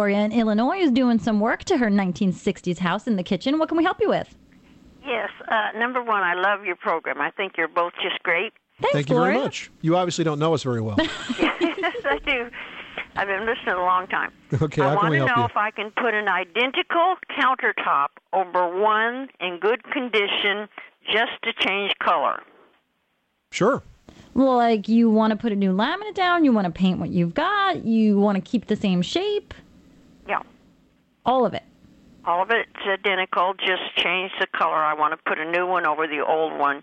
Gloria in Illinois is doing some work to her 1960s house in the kitchen. What can we help you with? Yes, uh, number one, I love your program. I think you're both just great. Thanks, Thank you Gloria. very much. You obviously don't know us very well. yes, I do. I've been listening a long time. Okay, I how want to know you? if I can put an identical countertop over one in good condition just to change color. Sure. Well, like you want to put a new laminate down, you want to paint what you've got, you want to keep the same shape, Yeah. All of it. All of it's identical, just change the color. I want to put a new one over the old one.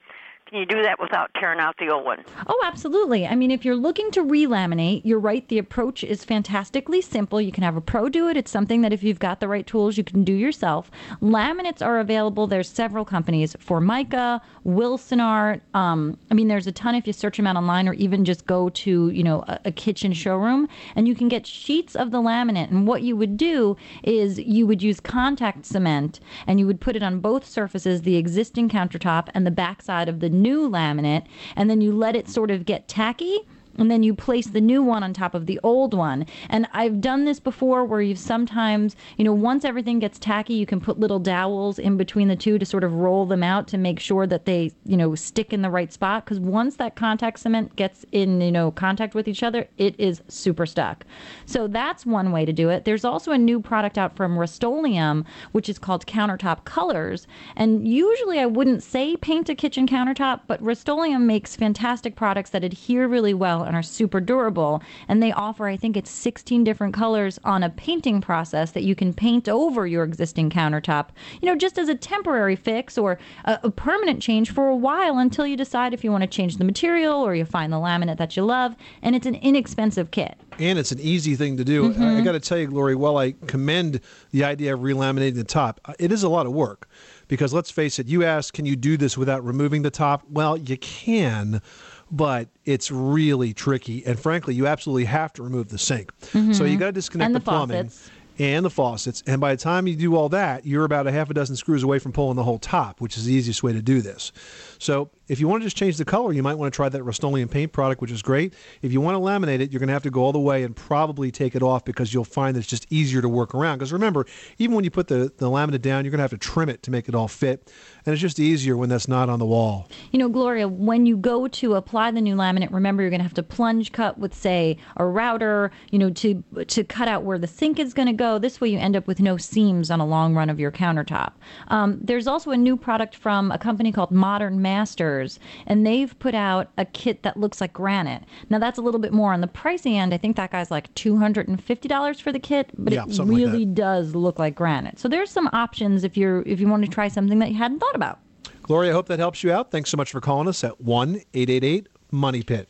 Can you do that without tearing out the old one? Oh, absolutely. I mean, if you're looking to relaminate, you're right. The approach is fantastically simple. You can have a pro do it. It's something that if you've got the right tools, you can do yourself. Laminates are available. There's several companies: Formica, Wilsonart. Um, I mean, there's a ton if you search them out online, or even just go to you know a, a kitchen showroom, and you can get sheets of the laminate. And what you would do is you would use contact cement, and you would put it on both surfaces, the existing countertop and the backside of the new laminate, and then you let it sort of get tacky. And then you place the new one on top of the old one. And I've done this before where you've sometimes, you know, once everything gets tacky, you can put little dowels in between the two to sort of roll them out to make sure that they, you know, stick in the right spot. Because once that contact cement gets in, you know, contact with each other, it is super stuck. So that's one way to do it. There's also a new product out from Rust-Oleum, which is called Countertop Colors. And usually I wouldn't say paint a kitchen countertop, but Rust-Oleum makes fantastic products that adhere really well and are super durable. And they offer, I think it's 16 different colors on a painting process that you can paint over your existing countertop, you know, just as a temporary fix or a, a permanent change for a while until you decide if you want to change the material or you find the laminate that you love. And it's an inexpensive kit. and it's an easy thing to do. Mm-hmm. I, I got to tell you, Glory, while I commend the idea of relaminating the top, uh, it is a lot of work because let's face it, you asked, can you do this without removing the top? Well, you can. But it's really tricky, and frankly, you absolutely have to remove the sink. So you got to disconnect Mm-hmm. The plumbing faucets. and the faucets. And by the time you do all that, you're about a half a dozen screws away from pulling the whole top, which is the easiest way to do this. So if you want to just change the color, you might want to try that Rust-Oleum paint product, which is great. If you want to laminate it, you're going to have to go all the way and probably take it off because you'll find that it's just easier to work around. Because remember, even when you put the, the laminate down, you're going to have to trim it to make it all fit. And it's just easier when that's not on the wall. You know, Gloria, when you go to apply the new laminate, remember you're going to have to plunge cut with, say, a router, you know, to to cut out where the sink is going to go. This way, you end up with no seams on a long run of your countertop. Um, there's also a new product from a company called Modern And they've put out a kit that looks like granite. Now, that's a little bit more on the pricey end. I think that guy's like $250 for the kit, but Yeah, it something like really does look like granite. So there's some options if you're if you want to try something that you hadn't thought about. Gloria, I hope that helps you out. Thanks so much for calling us at one eight eight eight Money Pit.